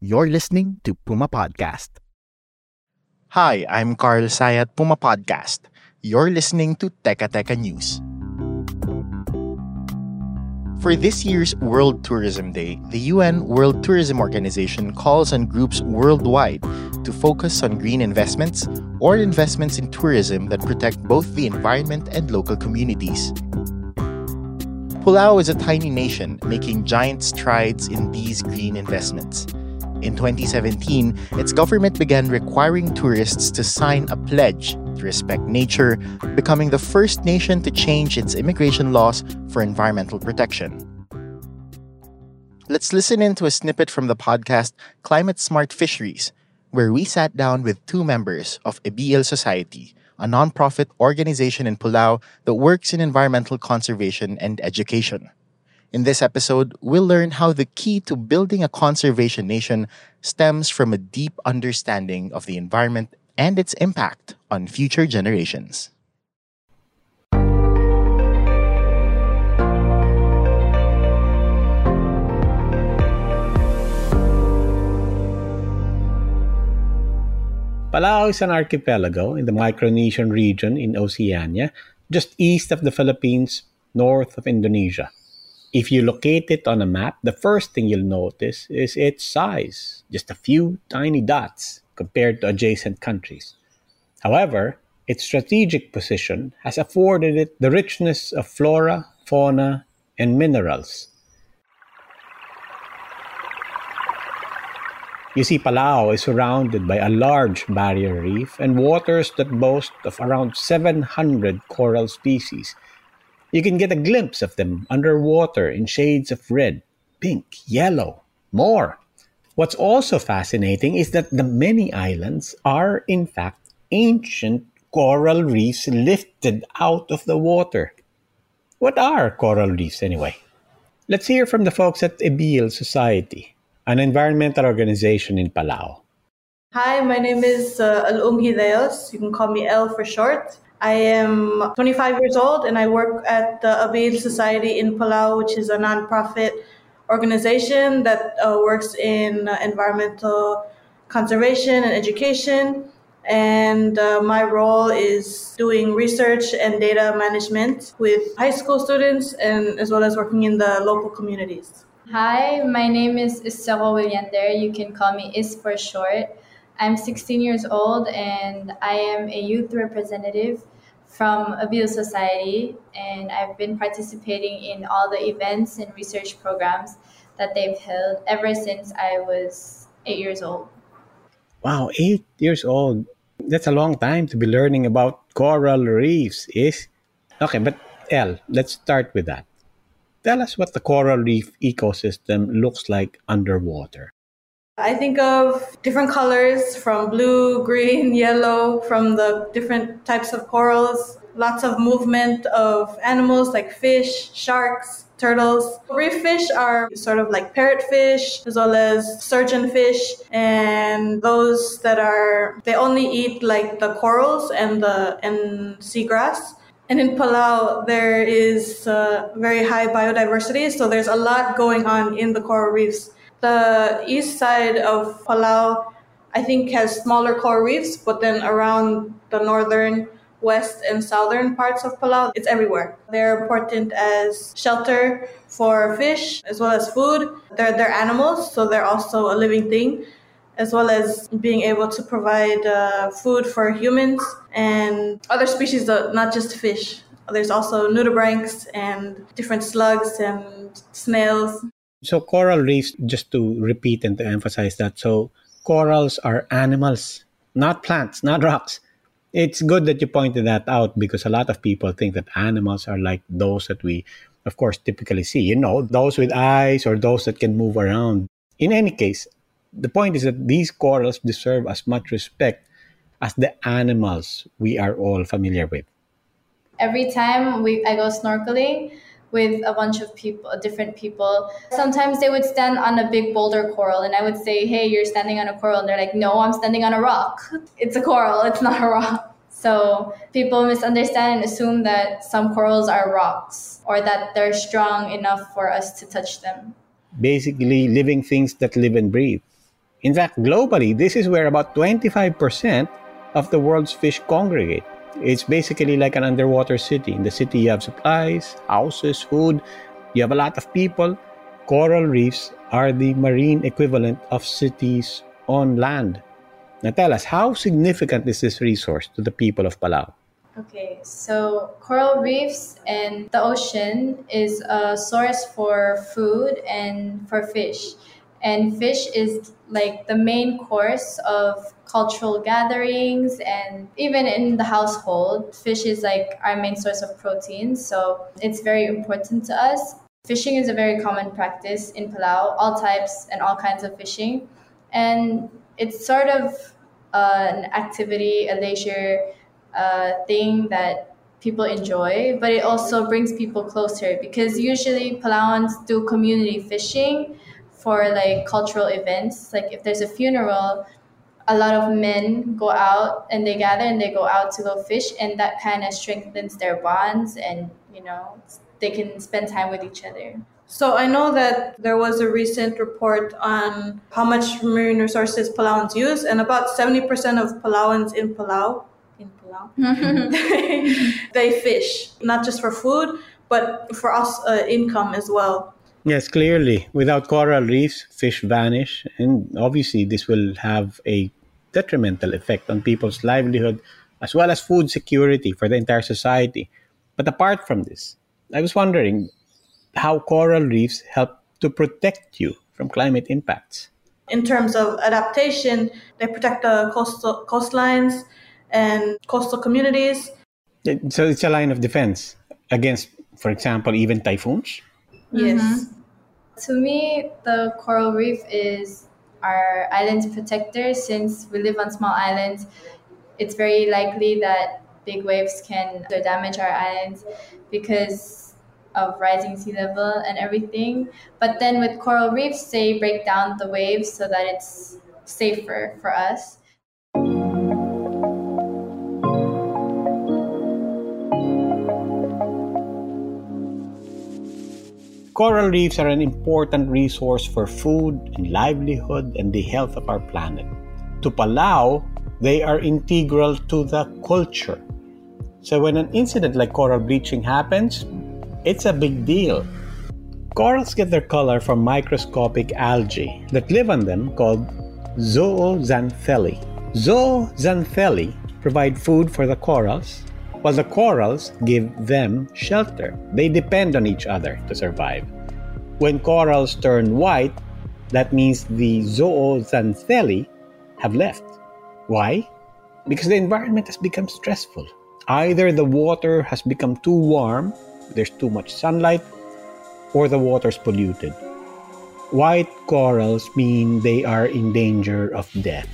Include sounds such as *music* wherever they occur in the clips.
You're listening to Puma Podcast. Hi, I'm Carl Sayat Puma Podcast. You're listening to Teka Teka News. For this year's World Tourism Day, the UN World Tourism Organization calls on groups worldwide to focus on green investments or investments in tourism that protect both the environment and local communities. Palau is a tiny nation making giant strides in these green investments. In 2017, its government began requiring tourists to sign a pledge to respect nature, becoming the first nation to change its immigration laws for environmental protection. Let's listen in to a snippet from the podcast Climate Smart Fisheries, where we sat down with two members of Ebiil Society, a nonprofit organization in Palau that works in environmental conservation and education. In this episode, we'll learn how the key to building a conservation nation stems from a deep understanding of the environment and its impact on future generations. Palau is an archipelago in the Micronesian region in Oceania, just east of the Philippines, north of Indonesia. If you locate it on a map, the first thing you'll notice is its size, just a few tiny dots compared to adjacent countries. However, its strategic position has afforded it the richness of flora, fauna, and minerals. You see, Palau is surrounded by a large barrier reef and waters that boast of around 700 coral species. You can get a glimpse of them underwater in shades of red, pink, yellow, more. What's also fascinating is that the many islands are, in fact, ancient coral reefs lifted out of the water. What are coral reefs, anyway? Let's hear from the folks at Ebiil Society, an environmental organization in Palau. Hi, my name is uh, Alum. You can call me L for short. I am 25 years old and I work at the Ebiil Society in Palau, which is a nonprofit organization that uh, works in uh, environmental conservation and education. And uh, my role is doing research and data management with high school students and as well as working in the local communities. Hi, my name is Iseko Willyander. You can call me Is for short. I'm 16 years old and I am a youth representative from Ebiil Society, and I've been participating in all the events and research programs that they've held ever since I was eight years old. Wow, eight years old. That's a long time to be learning about coral reefs, is? Okay, but L, let's start with that. Tell us what the coral reef ecosystem looks like underwater. I think of different colors from blue, green, yellow, from the different types of corals, lots of movement of animals like fish, sharks, turtles. Reef fish are sort of like parrotfish as well as surgeonfish and those that are they only eat like the corals and the and seagrass. And in Palau, there is uh, very high biodiversity, so there's a lot going on in the coral reefs. The east side of Palau, I think, has smaller coral reefs, but then around the northern, west, and southern parts of Palau, it's everywhere. They're important as shelter for fish as well as food. They're, they're animals, so they're also a living thing, as well as being able to provide uh, food for humans and other species, not just fish. There's also nudibranchs and different slugs and snails. So coral reefs, just to repeat and to emphasize that, so corals are animals, not plants, not rocks. It's good that you pointed that out because a lot of people think that animals are like those that we, of course, typically see. You know, those with eyes or those that can move around. In any case, the point is that these corals deserve as much respect as the animals we are all familiar with. Every time we I go snorkeling, with a bunch of people, uh, different people. Sometimes they would stand on a big boulder coral, and I would say, Hey, you're standing on a coral. And they're like, No, I'm standing on a rock. It's a coral, it's not a *laughs* rock. So people misunderstand and assume that some corals are rocks or that they're strong enough for us to touch them. Basically, living things that live and breathe. In fact, globally, this is where about 25% of the world's fish congregate. It's basically like an underwater city. In the city, you have supplies, houses, food, you have a lot of people. Coral reefs are the marine equivalent of cities on land. Now, tell us, how significant is this resource to the people of Palau? Okay, so coral reefs and the ocean is a source for food and for fish. And fish is like the main course of cultural gatherings and even in the household fish is like our main source of protein. So it's very important to us. Fishing is a very common practice in palau all types and all kinds of fishing. And it's sort of uh, an activity a leisure uh, thing that people enjoy but it also brings people closer because usually palauans do community fishing for like cultural events. Like if there's a funeral a lot of men go out and they gather and they go out to go fish and that kind of strengthens their bonds and you know they can spend time with each other. So i know that there was a recent report on how much marine resources palauans use and about 70% of palauans in palau in palau? *laughs* *laughs* They fish not just for food but for us uh, income as well Yes, clearly. Without coral reefs, fish vanish, and obviously, this will have a detrimental effect on people's livelihood as well as food security for the entire society. But apart from this, I was wondering how coral reefs help to protect you from climate impacts. In terms of adaptation, they protect the coastal coastlines and coastal communities. So it's a line of defense against, for example, even typhoons? Yes. Mm-hmm. To me, the coral reef is our island's protector since we live on small islands. It's very likely that big waves can damage our islands because of rising sea level and everything. But then with coral reefs, they break down the waves so that it's safer for us. Coral reefs are an important resource for food and livelihood and the health of our planet. To Palau, they are integral to the culture. So when an incident like coral bleaching happens, it's a big deal. Corals get their color from microscopic algae that live on them called zooxanthellae. Zooxanthellae provide food for the corals while the corals give them shelter. They depend on each other to survive. When corals turn white, that means the zooxanthellae have left. Why? Because the environment has become stressful. Either the water has become too warm, there's too much sunlight, or the water's polluted. White corals mean they are in danger of death.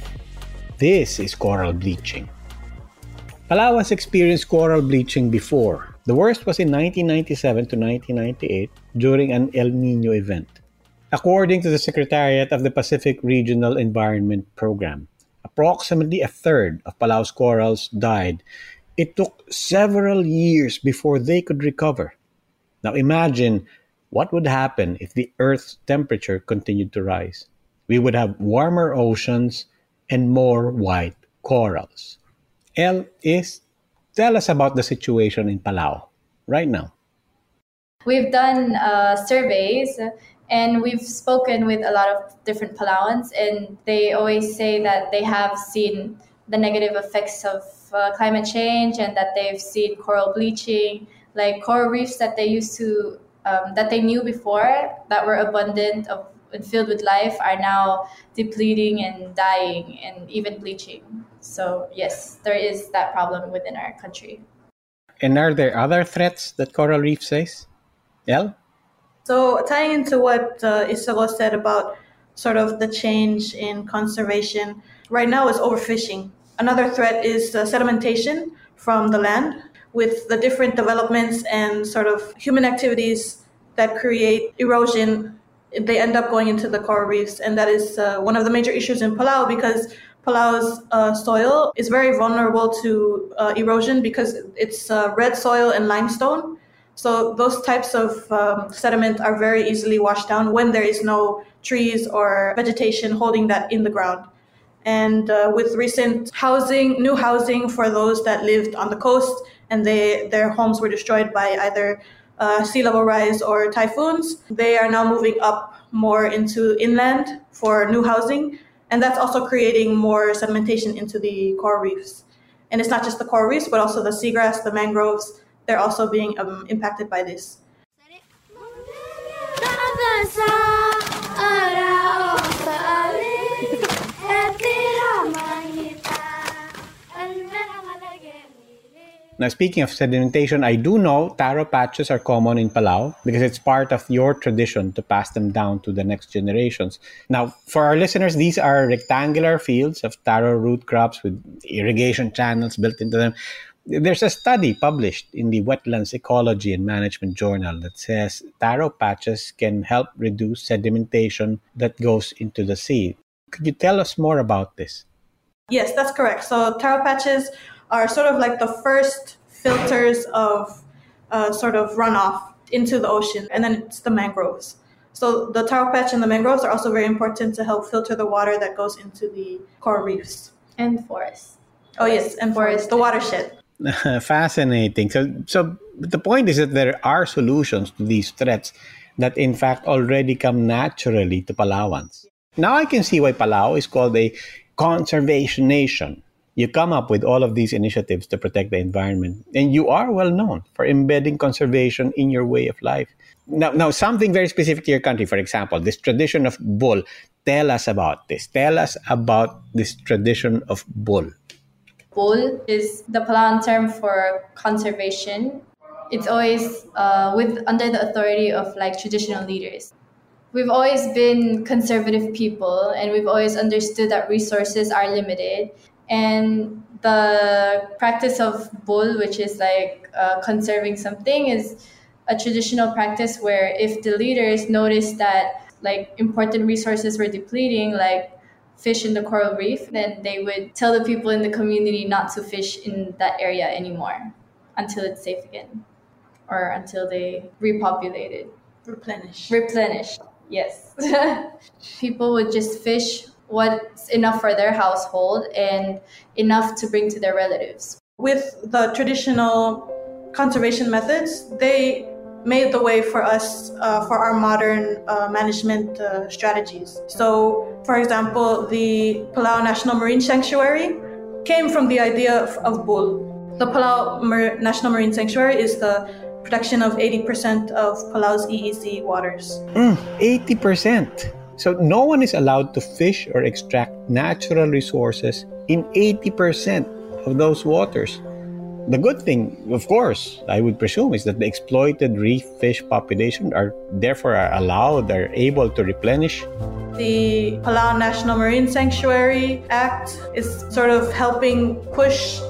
This is coral bleaching. Palau has experienced coral bleaching before. The worst was in 1997 to 1998 during an El Nino event. According to the Secretariat of the Pacific Regional Environment Program, approximately a third of Palau's corals died. It took several years before they could recover. Now imagine what would happen if the Earth's temperature continued to rise. We would have warmer oceans and more white corals. El is tell us about the situation in Palau right now. We've done uh, surveys and we've spoken with a lot of different Palauans, and they always say that they have seen the negative effects of uh, climate change and that they've seen coral bleaching, like coral reefs that they used to um, that they knew before that were abundant of and filled with life are now depleting and dying and even bleaching. So, yes, there is that problem within our country. And are there other threats that coral reefs face? El? So, tying into what uh, Iseko said about sort of the change in conservation, right now is overfishing. Another threat is uh, sedimentation from the land with the different developments and sort of human activities that create erosion. They end up going into the coral reefs, and that is uh, one of the major issues in Palau because Palau's uh, soil is very vulnerable to uh, erosion because it's uh, red soil and limestone. So those types of um, sediment are very easily washed down when there is no trees or vegetation holding that in the ground. And uh, with recent housing, new housing for those that lived on the coast and they, their homes were destroyed by either uh, sea level rise or typhoons, they are now moving up more into inland for new housing. And that's also creating more sedimentation into the coral reefs. And it's not just the coral reefs, but also the seagrass, the mangroves, they're also being um, impacted by this. Now, speaking of sedimentation, I do know taro patches are common in Palau because it's part of your tradition to pass them down to the next generations. Now, for our listeners, these are rectangular fields of taro root crops with irrigation channels built into them. There's a study published in the Wetlands Ecology and Management Journal that says taro patches can help reduce sedimentation that goes into the sea. Could you tell us more about this? Yes, that's correct. So, taro patches are sort of like the first filters of uh, sort of runoff into the ocean, and then it's the mangroves. So the taro patch and the mangroves are also very important to help filter the water that goes into the coral reefs. And forests. Oh yes, and forests, the watershed. *laughs* Fascinating. So, so the point is that there are solutions to these threats that, in fact, already come naturally to Palauans. Now I can see why Palau is called a conservation nation you come up with all of these initiatives to protect the environment and you are well known for embedding conservation in your way of life. Now, now something very specific to your country for example this tradition of bul. Tell us about this. Tell us about this tradition of bul. Bul is the Palauan term for conservation. It's always uh, with under the authority of like traditional leaders. We've always been conservative people and we've always understood that resources are limited and the practice of bul which is like uh, conserving something is a traditional practice where if the leaders notice that like important resources were depleting like fish in the coral reef then they would tell the people in the community not to fish in that area anymore until it's safe again or until they repopulate it replenish. Replenish yes. *laughs* People would just fish what's enough for their household and enough to bring to their relatives. With the traditional conservation methods, they made the way for us uh, for our modern uh, management uh, strategies. So, for example, the Palau National Marine Sanctuary came from the idea of, of bul. The Palau Mar- National Marine Sanctuary is the protection of 80% of Palau's EEZ waters. Mm, 80%. So no one is allowed to fish or extract natural resources in 80% of those waters. The good thing, of course, I would presume, is that the exploited reef fish population are therefore are allowed, are able to replenish. The Palau National Marine Sanctuary Act is sort of helping push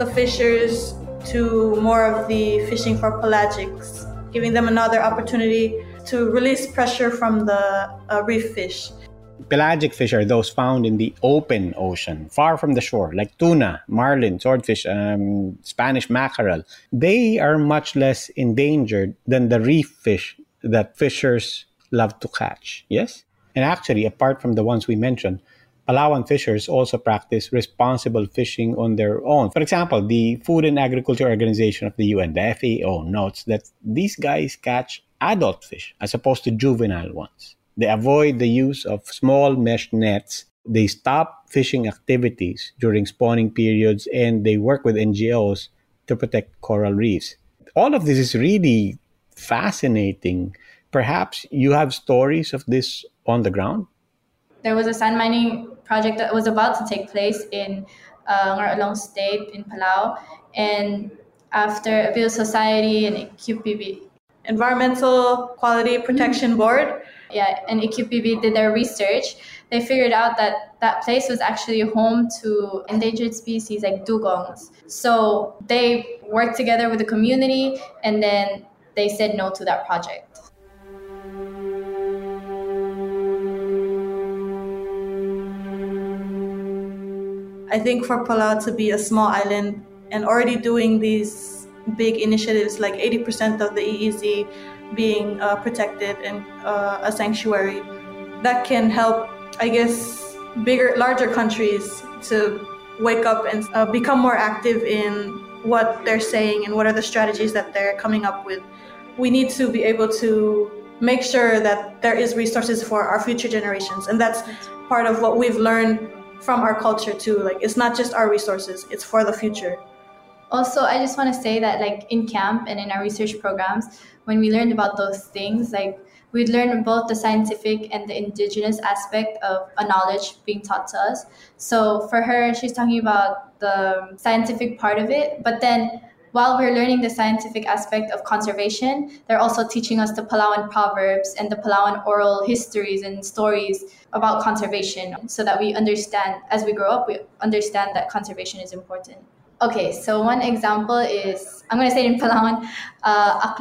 the fishers to more of the fishing for pelagics, giving them another opportunity to release pressure from the uh, reef fish. Pelagic fish are those found in the open ocean, far from the shore, like tuna, marlin, swordfish, um, Spanish mackerel. They are much less endangered than the reef fish that fishers love to catch. Yes? And actually, apart from the ones we mentioned, Palauan fishers also practice responsible fishing on their own. For example, the Food and Agriculture Organization of the UN, the FAO, notes that these guys catch adult fish as opposed to juvenile ones. They avoid the use of small mesh nets. They stop fishing activities during spawning periods and they work with NGOs to protect coral reefs. All of this is really fascinating. Perhaps you have stories of this on the ground? There was a sand mining project that was about to take place in uh, Ngarchelong State in Palau. And after Ebiil Society and QPB, Environmental Quality Protection Board, yeah, and EQPB did their research, they figured out that that place was actually home to endangered species like dugongs. So they worked together with the community and then they said no to that project. I think for Palau to be a small island and already doing these big initiatives like 80% of the EEZ being uh, protected and uh, a sanctuary, that can help, I guess, bigger, larger countries to wake up and uh, become more active in what they're saying and what are the strategies that they're coming up with. We need to be able to make sure that there is resources for our future generations, and that's part of what we've learned from our culture too. Like it's not just our resources; it's for the future. Also, I just want to say that like in camp and in our research programs, when we learned about those things, like we'd learn both the scientific and the indigenous aspect of a knowledge being taught to us. So for her, she's talking about the scientific part of it, but then while we're learning the scientific aspect of conservation, they're also teaching us the Palauan proverbs and the Palauan oral histories and stories about conservation so that we understand, as we grow up, we understand that conservation is important. Okay, so one example is, I'm going to say in Palauan, *laughs* uh,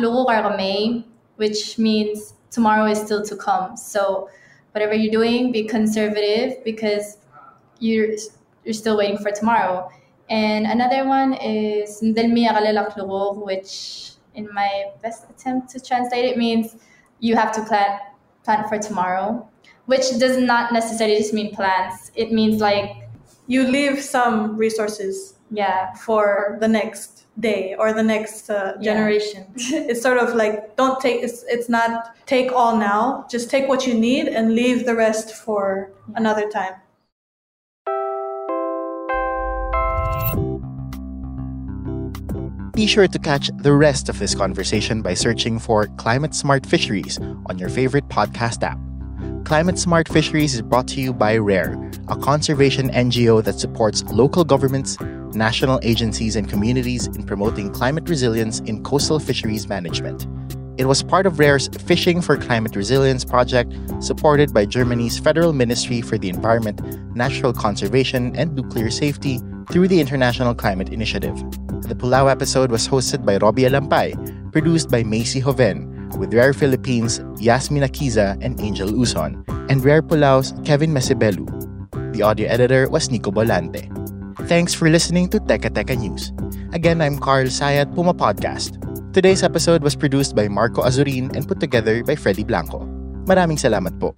which means tomorrow is still to come. So whatever you're doing, be conservative because you're, you're still waiting for tomorrow. And another one is which in my best attempt to translate it means you have to plant plant for tomorrow, which does not necessarily just mean plants. It means like you leave some resources yeah for the next day or the next uh, generation. Yeah. *laughs* it's sort of like don't take it's it's not take all now, just take what you need and leave the rest for another time. Be sure to catch the rest of this conversation by searching for Climate Smart Fisheries on your favorite podcast app. Climate Smart Fisheries is brought to you by RARE, a conservation NGO that supports local governments, national agencies, and communities in promoting climate resilience in coastal fisheries management. It was part of RARE's Fishing for Climate Resilience project, supported by Germany's Federal Ministry for the Environment, Natural Conservation, and Nuclear Safety through the International Climate Initiative. The Palau episode was hosted by Robbie Alampay, produced by Macy Hoven, with Rare Philippines' Yasmin Akiza and Angel Uzon, and Rare Palau's Kevin Mesibelu. The audio editor was Nico Bolante. Thanks for listening to Teka Teka News. Again, I'm Carl Sayat, Puma Podcast. Today's episode was produced by Marco Azurin and put together by Freddy Blanco. Maraming salamat po.